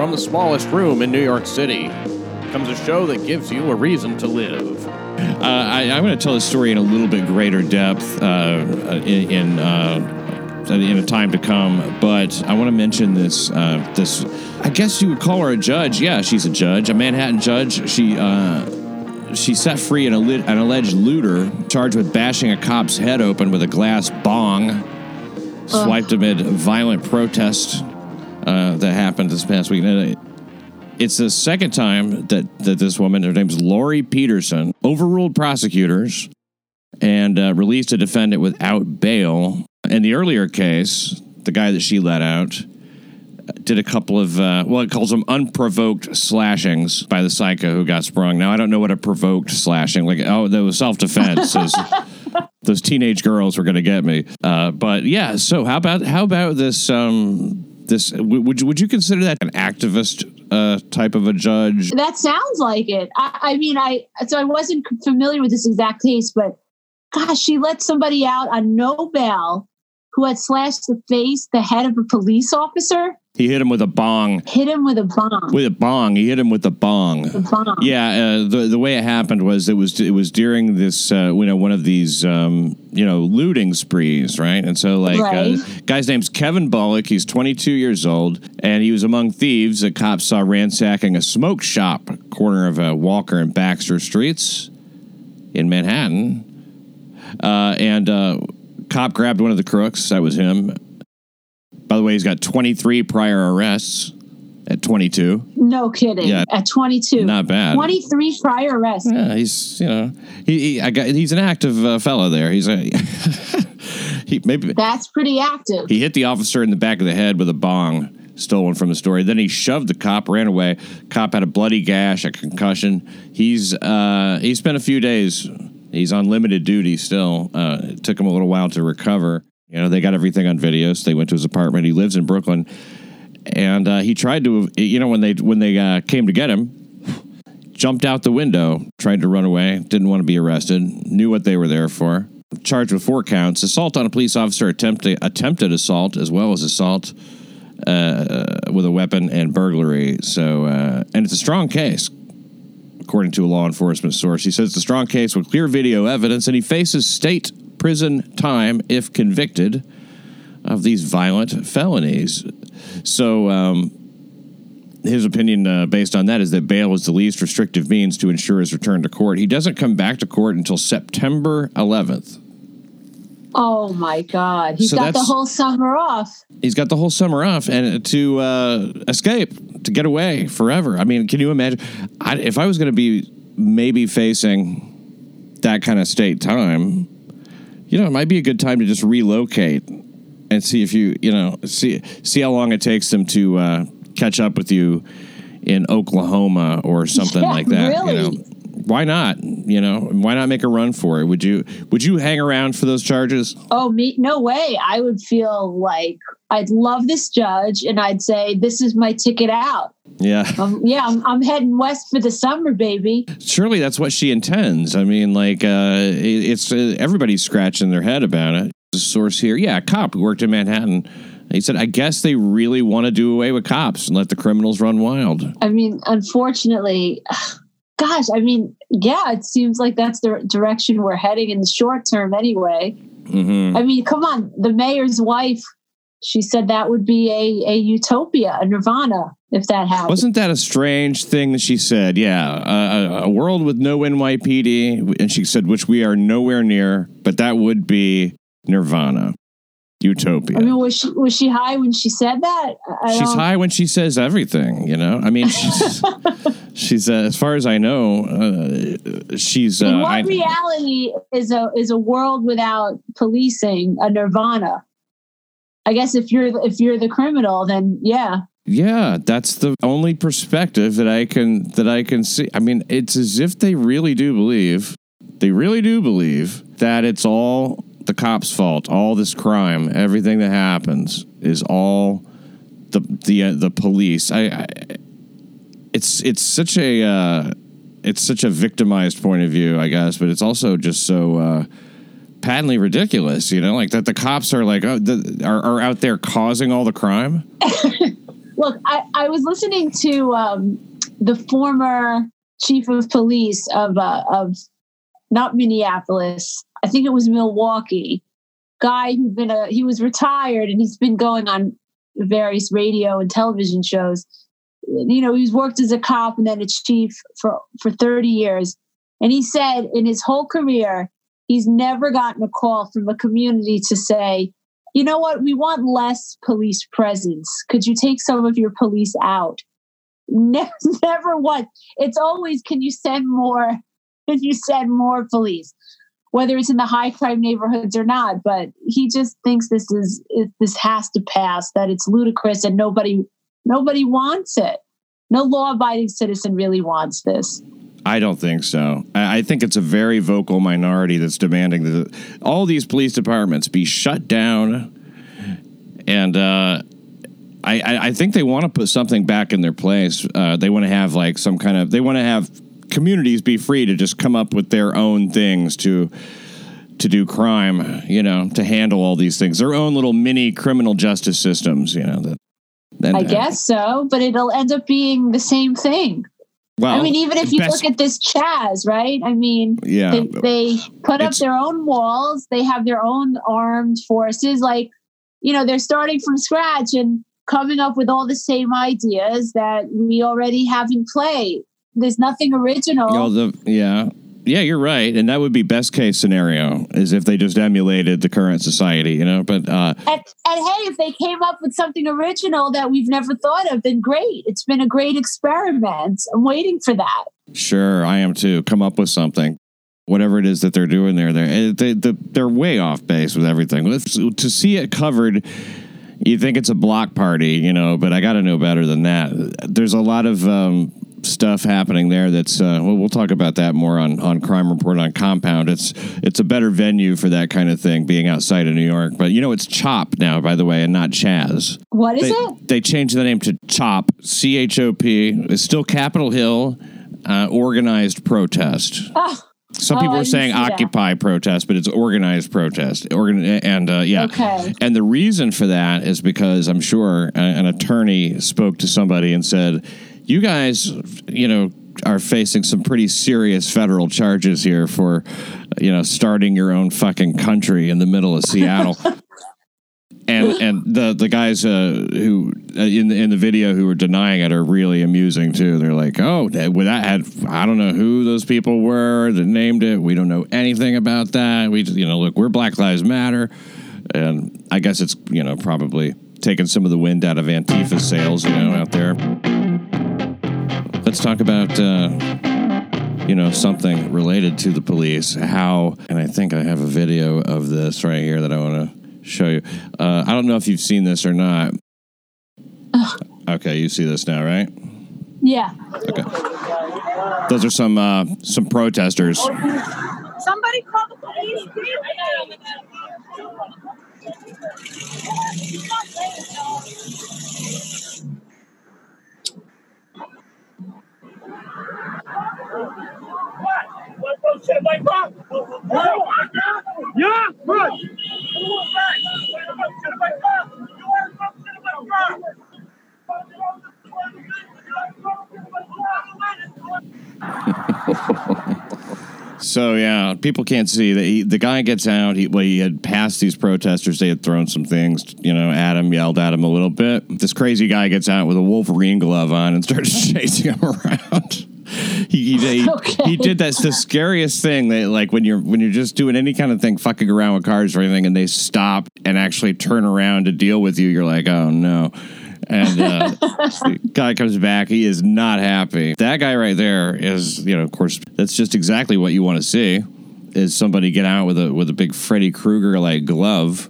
From the smallest room in New York City comes a show that gives you a reason to live. Uh, I, I'm going to tell the story in a little bit greater depth uh, in in, uh, in a time to come, but I want to mention this. Uh, this, I guess you would call her a judge. Yeah, she's a judge, a Manhattan judge. She uh, she set free an, alli- an alleged looter charged with bashing a cop's head open with a glass bong. Swiped amid violent protest uh, that happened this past week. It's the second time that, that this woman, her name's Lori Peterson, overruled prosecutors and uh, released a defendant without bail. In the earlier case, the guy that she let out uh, did a couple of, uh, well, it calls them unprovoked slashings by the psycho who got sprung. Now, I don't know what a provoked slashing, like, oh, that was self defense. those teenage girls were going to get me. Uh, but yeah, so how about how about this? Um, this would you would you consider that an activist uh, type of a judge? That sounds like it. I, I mean, I so I wasn't familiar with this exact case, but gosh, she let somebody out on no bail who had slashed the face, the head of a police officer, He hit him with a bong. hit him with a bomb. With a bong, he hit him with a bong. The bomb. Yeah, uh, the the way it happened was it was it was during this uh, you know one of these um, you know looting sprees, right? And so like Right. uh, guy's name's Kevin Bullock. He's 22 years old, and he was among thieves that cops saw ransacking a smoke shop corner of uh, Walker and Baxter Streets in Manhattan. Uh, and uh, cop grabbed one of the crooks. That was him. By the way, he's got 23 prior arrests at 22. No kidding. Yeah. At 22. Not bad. 23 prior arrests. Yeah, he's you know he, he I got he's an active uh, fellow there. He's a he maybe That's pretty active. he hit the officer in the back of the head with a bong. Stolen from the story. Then he shoved the cop, ran away. Cop had a bloody gash, a concussion. He's uh, he spent a few days. He's on limited duty still. Uh, it took him a little while to recover. You know, they got everything on video, so they went to his apartment. He lives in Brooklyn, and uh, he tried to. You know, when they when they uh, came to get him, jumped out the window, tried to run away, didn't want to be arrested, knew what they were there for. Charged with four counts: assault on a police officer, attempted attempted assault, as well as assault uh, with a weapon and burglary. So, uh, and it's a strong case, according to a law enforcement source. He says a strong case with clear video evidence, and he faces state prison time if convicted of these violent felonies. So, um, his opinion uh, based on that is that bail is the least restrictive means to ensure his return to court. He doesn't come back to court until September 11th. Oh my God. He's So got the whole summer off. He's got the whole summer off and to uh, escape, to get away forever. I mean, can you imagine? I, if I was going to be maybe facing that kind of state time, you know, it might be a good time to just relocate and see if you, you know, see see how long it takes them to uh, catch up with you in Oklahoma or something Yeah, like that. You really? know, why not? You know, why not make a run for it? Would you would you hang around for those charges? Oh, me? No way. I would feel like I'd love this judge and I'd say, this is my ticket out. Yeah. Um, yeah, I'm, I'm heading west for the summer, baby. surely that's what she intends. I mean, like, uh, it's uh, everybody's scratching their head about it. The source here, yeah, a cop who worked in Manhattan. He said, I guess they really want to do away with cops and let the criminals run wild. I mean, unfortunately, gosh, I mean, yeah, it seems like that's the direction we're heading in the short term anyway. hmm I mean, come on, the mayor's wife, she said that would be a, a utopia, a nirvana, if that happened. Wasn't that a strange thing that she said? Yeah, uh, a, a world with no NYPD, and she said, which we are nowhere near, but that would be nirvana, utopia. I mean, was she was she high when she said that? She's high when she says everything, you know. I mean, she's, she's uh, as far as I know, uh, she's. Uh, In what I- reality is a is a world without policing a nirvana? I guess if you're the- if you're the criminal, then yeah. yeah, that's the only perspective that I can that I can see. I mean, it's as if they really do believe, they really do believe that it's all the cops' fault. All this crime, everything that happens, is all the the uh, the police. I, I it's it's such a uh, it's such a victimized point of view, I guess, but it's also just so uh, patently ridiculous. You know, like that the cops are like oh, the, are are out there causing all the crime. Look, I, I was listening to um, the former chief of police of uh, of not Minneapolis. I think it was Milwaukee. Guy who'd been a he was retired and he's been going on various radio and television shows. You know, he's worked as a cop and then a chief for for 30 years. And he said in his whole career, he's never gotten a call from a community to say, you know what, we want less police presence. Could you take some of your police out? Never, never once. It's always, can you send more? Can you send more police? Whether it's in the high crime neighborhoods or not, but he just thinks this is this has to pass. That it's ludicrous and nobody nobody wants it. No law-abiding citizen really wants this. I don't think so. I think it's a very vocal minority that's demanding that all these police departments be shut down. And uh, I, I, I think they want to put something back in their place. Uh, they want to have like some kind of, they want to have communities be free to just come up with their own things to to do crime, you know, to handle all these things, their own little mini criminal justice systems, you know. That, and, I uh, guess so, but it'll end up being the same thing. well, I mean, even if you best- look at this Chaz, right? I mean, yeah, they, they put up It's- their own walls, they have their own armed forces. Like, you know, they're starting from scratch and coming up with all the same ideas that we already have in play. There's nothing original. Oh, the yeah, yeah, you're right, and that would be best case scenario is if they just emulated the current society, you know. But uh, and, and hey, if they came up with something original that we've never thought of, then great. It's been a great experiment. I'm waiting for that. sure, I am too. Come up with something. Whatever it is that they're doing there, they're they, they, they're way off base with everything. To see it covered, you think it's a block party, you know, but I got to know better than that. There's a lot of um, stuff happening there. That's uh, well, we'll talk about that more on on Crime Report on Compound. It's it's a better venue for that kind of thing, being outside of New York. But you know, it's Chop now, by the way, and not Chaz. What is they, it? They changed the name to CHOP, C H O P. It's still Capitol Hill uh, organized protest. Oh, Some Oh, people are saying see that. Occupy protest, but it's organized protest. Organ- and uh, yeah, Okay. and the reason for that is because I'm sure an attorney spoke to somebody and said, "You guys, you know." Are facing some pretty serious federal charges here for, you know, starting your own fucking country in the middle of Seattle. and and the the guys uh, who uh, in the, in the video who were denying it are really amusing too. They're like, "Oh, that, that had I don't know who those people were that named it. We don't know anything about that. We just, you know, look, we're Black Lives Matter, and I guess it's you know probably taking some of the wind out of Antifa sails, you know, out there. Let's talk about." Uh, you know something related to the police how and i think i have a video of this right here that i want to show you uh, i don't know if you've seen this or not okay you see this now right yeah. okay those are some uh, some protesters Somebody call the police. Yeah, so yeah people can't see that he, the guy gets out he, well, he had passed these protesters they had thrown some things you know at him yelled at him a little bit. This crazy guy gets out with a wolverine glove on and starts chasing him around he, he, Okay. he did that's the scariest thing that like when you're when you're just doing any kind of thing fucking around with cars or anything and they stop and actually turn around to deal with you you're like oh no. And uh, the guy comes back he is not happy. That guy right there is you know of course that's just exactly what you want to see is somebody get out with a with a big freddy krueger like glove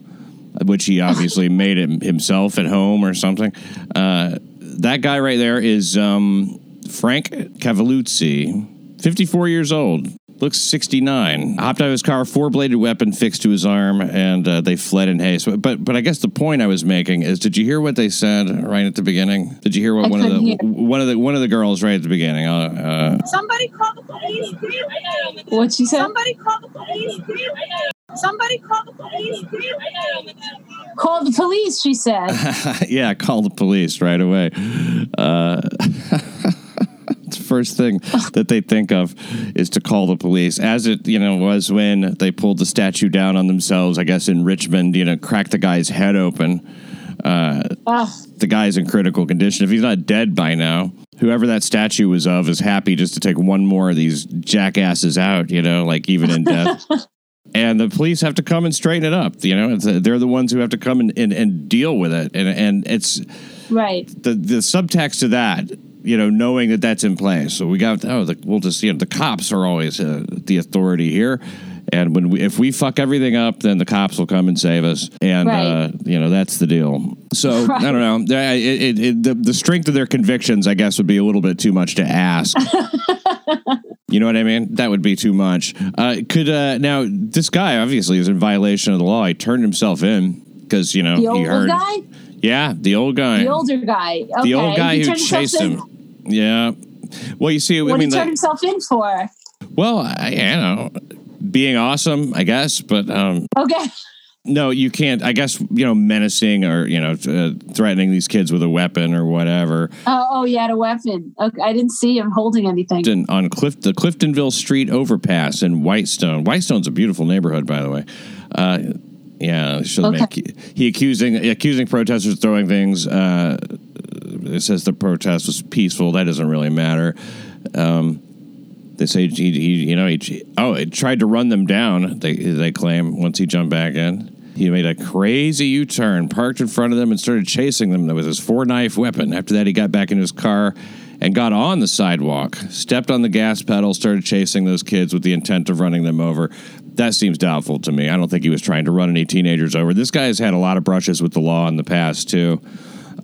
which he obviously made it himself at home or something. Uh, that guy right there is um, Frank Cavaluzzi, 54 years old, looks 69. Hopped out of his car, four bladed weapon fixed to his arm, and uh, they fled in haste. But but I guess the point I was making is, did you hear what they said right at the beginning? Did you hear what I one of the hear. one of the one of the girls right at the beginning? Uh, uh, Somebody call the police. What'd she said? Somebody call the police. Somebody call the police. Call the police, she said. yeah, call the police right away. Uh, first thing that they think of is to call the police, as it you know was when they pulled the statue down on themselves. I guess in Richmond, you know, cracked the guy's head open. Uh, Ugh. the guy's in critical condition. If he's not dead by now, whoever that statue was of is happy just to take one more of these jackasses out. You know, like even in death. and the police have to come and straighten it up. You know, they're the ones who have to come and, and, and deal with it. And and it's right. the the subtext to that. You know, knowing that that's in place. So we got oh, the, we'll just you know the cops are always uh, the authority here. And when we, if we fuck everything up, then the cops will come and save us, and Right. uh, you know that's the deal. So I don't know. It, it, it, the, the strength of their convictions, I guess, would be a little bit too much to ask. You know what I mean? That would be too much. Uh, could uh, now this guy obviously is in violation of the law. He turned himself in because you know The he heard. guy? Yeah, the old guy. The older guy. Okay. The old guy who chased him. Yeah. Well, you see, What I did mean, he turn the- himself in for? well, I, I don't know, being awesome, I guess, but um, Okay. no, you can't. I guess you know, menacing or you know, uh, threatening these kids with a weapon or whatever. Oh, oh, he had a weapon. Okay, I didn't see him holding anything. in, on Cliff, the Clintonville Street overpass in Whitestone. Whitestone's a beautiful neighborhood, by the way. Uh, yeah, she'll Okay. make he accusing accusing protesters of throwing things. Uh, it says the protest was peaceful. That doesn't really matter. Um, they say he, he you know, he, oh, it tried to run them down. They they claim once he jumped back in. He made a crazy U turn, parked in front of them, and started chasing them with his four knife weapon. After that, he got back in his car and got on the sidewalk, stepped on the gas pedal, started chasing those kids with the intent of running them over. That seems doubtful to me. I don't think he was trying to run any teenagers over. This guy has had a lot of brushes with the law in the past, too.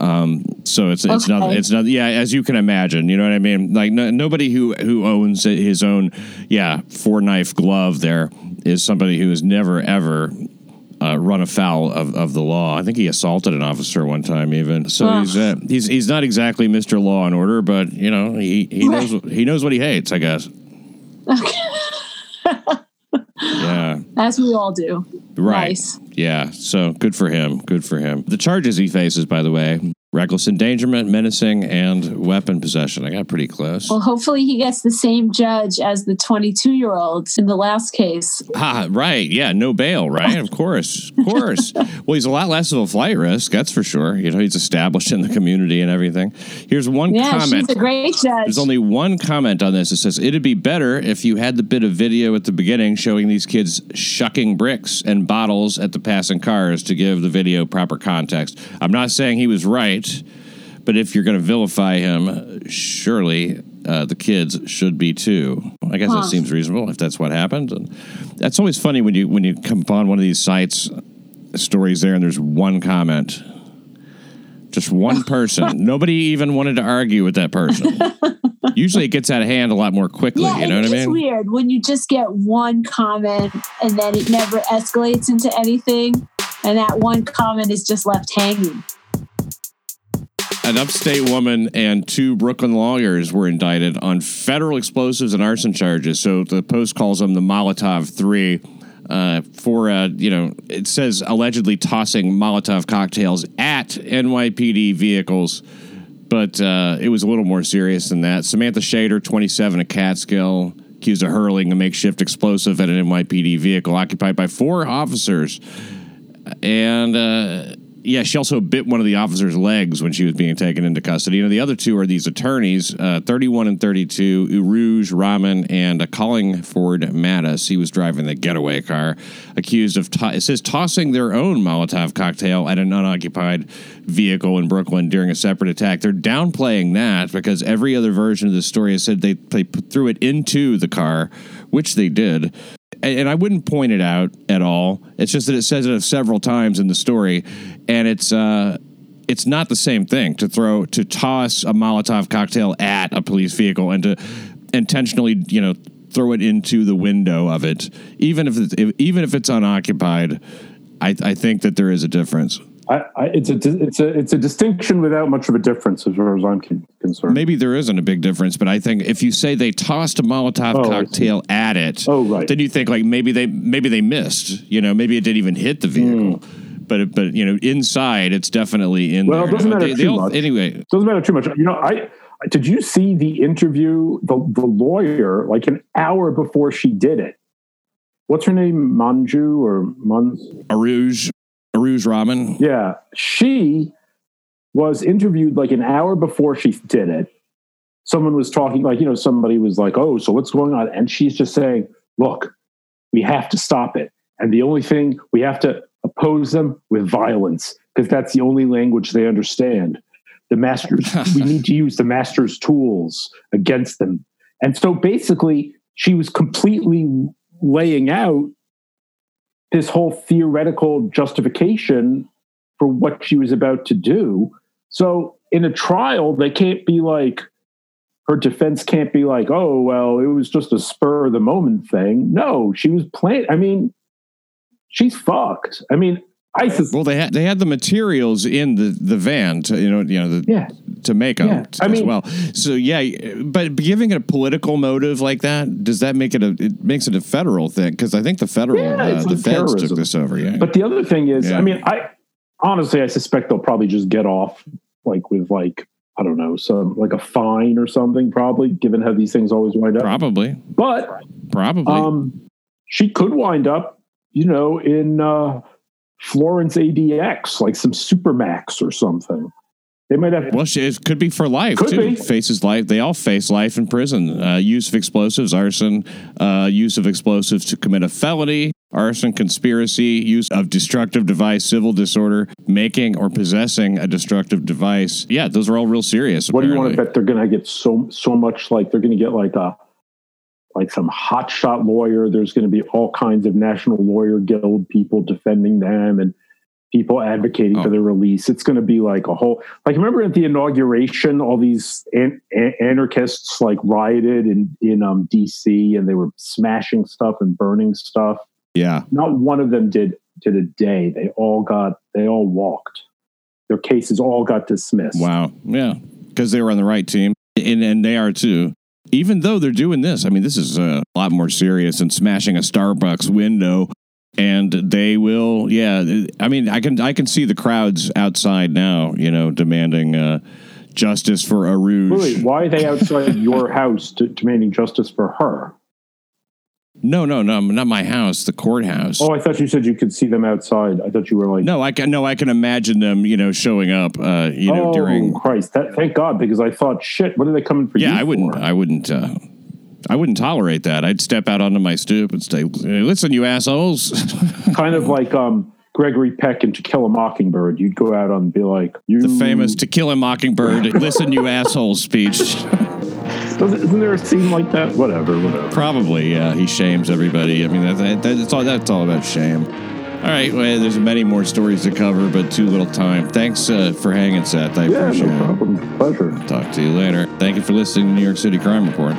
Um, so it's it's not it's not yeah as you can imagine you know what I mean like no, nobody who who owns his own yeah four knife glove there is somebody who has never ever uh, run afoul of, of the law I think he assaulted an officer one time even so Ugh. he's uh, he's he's not exactly Mr. Law and Order but you know he he knows he knows what he hates I guess yeah As we all do. Right. Nice. Yeah. So good for him. Good for him. The charges he faces, by the way, reckless endangerment, menacing, and weapon possession. I got pretty close. Well, hopefully he gets the same judge as the 22 year old in the last case. Ah, right. Yeah. No bail, right? Of course. Of course. well, he's a lot less of a flight risk. That's for sure. You know, he's established in the community and everything. Here's one Yeah, comment. she's a great judge. There's only one comment on this. It says it'd be better if you had the bit of video at the beginning showing these kids shucking bricks and bottles at the passing cars to give the video proper context. I'm not saying he was right, but if you're going to vilify him, surely uh, the kids should be too. I guess Huh. that seems reasonable if that's what happened. And that's always funny when you when you come upon one of these sites stories there and there's one comment. Just one person. Nobody even wanted to argue with that person. Usually it gets out of hand a lot more quickly. yeah, you know what I mean? weird when you just get one comment and then it never escalates into anything, and that one comment is just left hanging. An upstate woman and two Brooklyn lawyers were indicted on federal explosives and arson charges. So the Post calls them the Molotov Three. Uh, for uh, you know, it says allegedly tossing Molotov cocktails at NYPD vehicles, but uh, it was a little more serious than that. Samantha Shader, 27, a Catskill, accused of hurling a makeshift explosive at an NYPD vehicle occupied by four officers and uh, yeah, she also bit one of the officer's legs when she was being taken into custody. Know, the other two are these attorneys, uh, 31 and 32, Urooj Rahman and uh, Colinford Mattis. He was driving the getaway car, accused of, to- it says, tossing their own Molotov cocktail at an unoccupied vehicle in Brooklyn during a separate attack. They're downplaying that because every other version of the story has said they, they threw it into the car, which they did and I wouldn't point it out at all. It's just that it says it several times in the story, and it's uh, it's not the same thing to throw to toss a Molotov cocktail at a police vehicle and to intentionally, you know, throw it into the window of it, even if, it's, even if it's unoccupied. I, I think that there is a difference. I, I, it's a it's a it's a distinction without much of a difference as far as I'm concerned. Maybe there isn't a big difference, but I think if you say they tossed a Molotov Oh, cocktail at it, Oh, right. then you think like maybe they maybe they missed. You know, maybe it didn't even hit the vehicle. Hmm. But but you know, inside it's definitely in. Well, there. it doesn't matter They- they too all- much. Anyway, doesn't matter too much. You know, I did you see the interview the the lawyer like an hour before she did it. What's her name? Manju or Mun? Aruj, Aruj Rahman. Yeah, she was interviewed like an hour before she did it. Someone was talking, like, you know, somebody was like, oh, so what's going on? And she's just saying, look, we have to stop it. And the only thing, we have to oppose them with violence because that's the only language they understand. The masters, we need to use the master's tools against them. And so basically, she was completely laying out this whole theoretical justification for what she was about to do. So in a trial, they can't be like, her defense can't be like, oh, well, it was just a spur of the moment thing. No, she was playing. I mean, she's fucked. I mean, ISIS. Well, they had they had the materials in the, the van to you know you know the, Yeah. to make them Yeah, I as mean- well. So yeah, but giving it a political motive like that does that make it a it makes it a federal thing? Because I think the federal Yeah, uh, the like feds took this over. Yeah, But the other thing is, Yeah. I mean, I honestly, I suspect they'll probably just get off like with like, I don't know, some like a fine or something, probably, given how these things always wind up. probably But probably. um, she could wind up, you know, in uh, Florence ADX, like some Supermax or something. They might have. Well, it could be for life Could too. be. Faces life. They all face life in prison. Uh, use of explosives, arson, uh, use of explosives to commit a felony, arson, conspiracy, use of destructive device, civil disorder, making or possessing a destructive device. Yeah, those are all real serious. What do you want to bet they're going to get so so much? Like they're going to get like a like some hotshot lawyer. There's going to be all kinds of National Lawyer Guild people defending them and people advocating Oh. for their release. It's going to be like a whole like remember at the inauguration, all these an, an- anarchists like rioted in in um, D.C. and they were smashing stuff and burning stuff. Yeah. Not one of them did did a day. They all got they all walked. Their cases all got dismissed. Wow. Yeah. Because they were on the right team, and and they are too. Even though they're doing this, I mean, this is a lot more serious than smashing a Starbucks window. And they will, yeah. I mean, I can I can see the crowds outside now, you know, demanding uh, justice for Aruj. Wait, why are they outside your house demanding justice for her? No, no, no, not my house, the courthouse. Oh, I thought you said you could see them outside. I thought you were like, No, I can no, I can imagine them, you know, showing up, uh, you know, oh, during. Christ! That, thank God, because I thought, shit, what are they coming for? Yeah, I wouldn't, for? I wouldn't, uh, I wouldn't tolerate that. I'd step out onto my stoop and say, "Listen, you assholes." kind of like um, Gregory Peck in To Kill a Mockingbird. You'd go out and be like, you, the famous "To Kill a Mockingbird." Listen, you assholes speech. Doesn't, isn't there a scene like that? Whatever, whatever. Probably, yeah. He shames everybody. I mean, that, that, that's all. That's all about shame. All right. Well, there's many more stories to cover, but too little time. Thanks uh, for hanging, Seth. I Yeah, appreciate no it. problem. Pleasure. Talk to you later. Thank you for listening to New York City Crime Report.